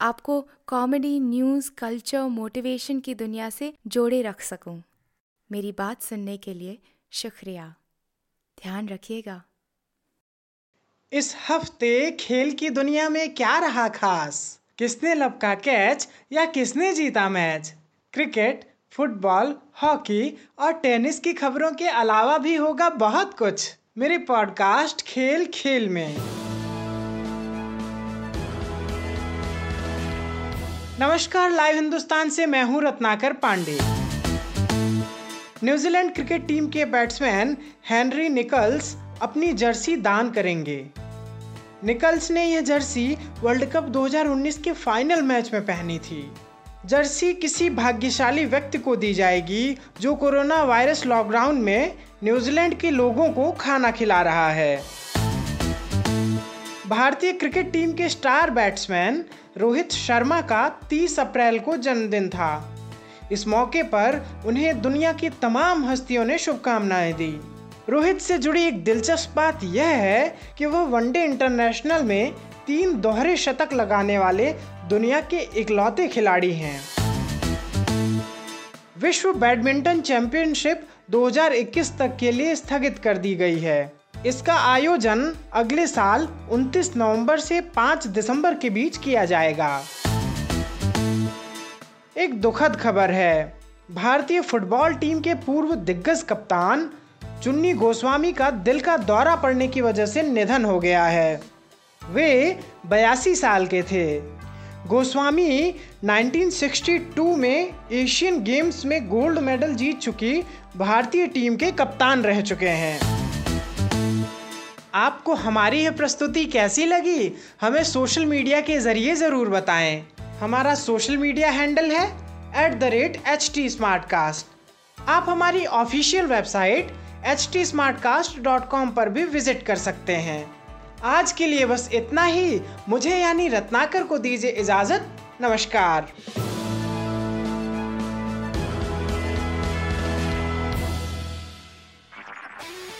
आपको comedy news culture motivation की दुनिया से जोड़े रख सकूँ। मेरी बात सुनने के लिए शुक्रिया। ध्यान रखिएगा। इस हफ़्ते खेल की दुनिया में क्या रहा खास? किसने लपका कैच या किसने जीता मैच क्रिकेट, फुटबॉल, हॉकी और टेनिस की खबरों के अलावा भी होगा बहुत कुछ। मेरे पॉडकास्ट खेल खेल में। नमस्कार, लाइव हिंदुस्तान से मैं हूँ Ratnakar Pandey. New Zealand cricket team के बैट्समैन हेनरी निकल्स अपनी जर्सी दान करेंगे। निकल्स ने यह जर्सी वर्ल्ड कप 2019 के फाइनल मैच में पहनी थी। जर्सी किसी भाग्यशाली व्यक्ति को दी जाएगी जो कोरोना वायरस लॉकडाउन में न्यूजीलैंड के लोगों को खाना खिला रहा है। भारतीय क्रिकेट टीम के स्टार बैट्समैन रोहित शर्मा का 30 अप्रैल को जन्मदिन था। इस मौके पर उन्हें दुनिया की तमाम हस्तियों ने शुभकामनाएँ दी। रोहित से जुड़ी एक दिलचस्प बात यह है कि वह वनडे इंटरनेशनल में तीन दोहरे शतक लगाने वाले दुनिया के इकलौते खिलाड़ी हैं। विश्व बैडमिंटन चैंपियनशिप 2021 तक के लिए स्थगित कर दी गई है। इसका आयोजन अगले साल 29 नवंबर से 5 दिसंबर के बीच किया जाएगा। एक दुखद खबर है। भारतीय फुटबॉल टीम के पूर्व दिग्गज कप्तान चुन्नी गोस्वामी का दिल का दौरा पड़ने की वजह से निधन हो गया है। वे बयासी साल के थे। गोस्वामी 1962 में एशियन गेम्स में गोल्ड मेडल जीत चुकी भारतीय टीम के कप्तान रह चुके हैं। आपको हमारी यह प्रस्तुति कैसी लगी, हमें सोशल मीडिया के ज़रिए ज़रूर बताएँ। हमारा सोशल मीडिया हैंडल है at the rate H T smart cast आप हमारी official website H T smart cast dot com पर भी विज़िट कर सकते हैं। आज के लिए बस इतना ही। मुझे यानी रत्नाकर को दीजिए इजाज़त। नमस्कार।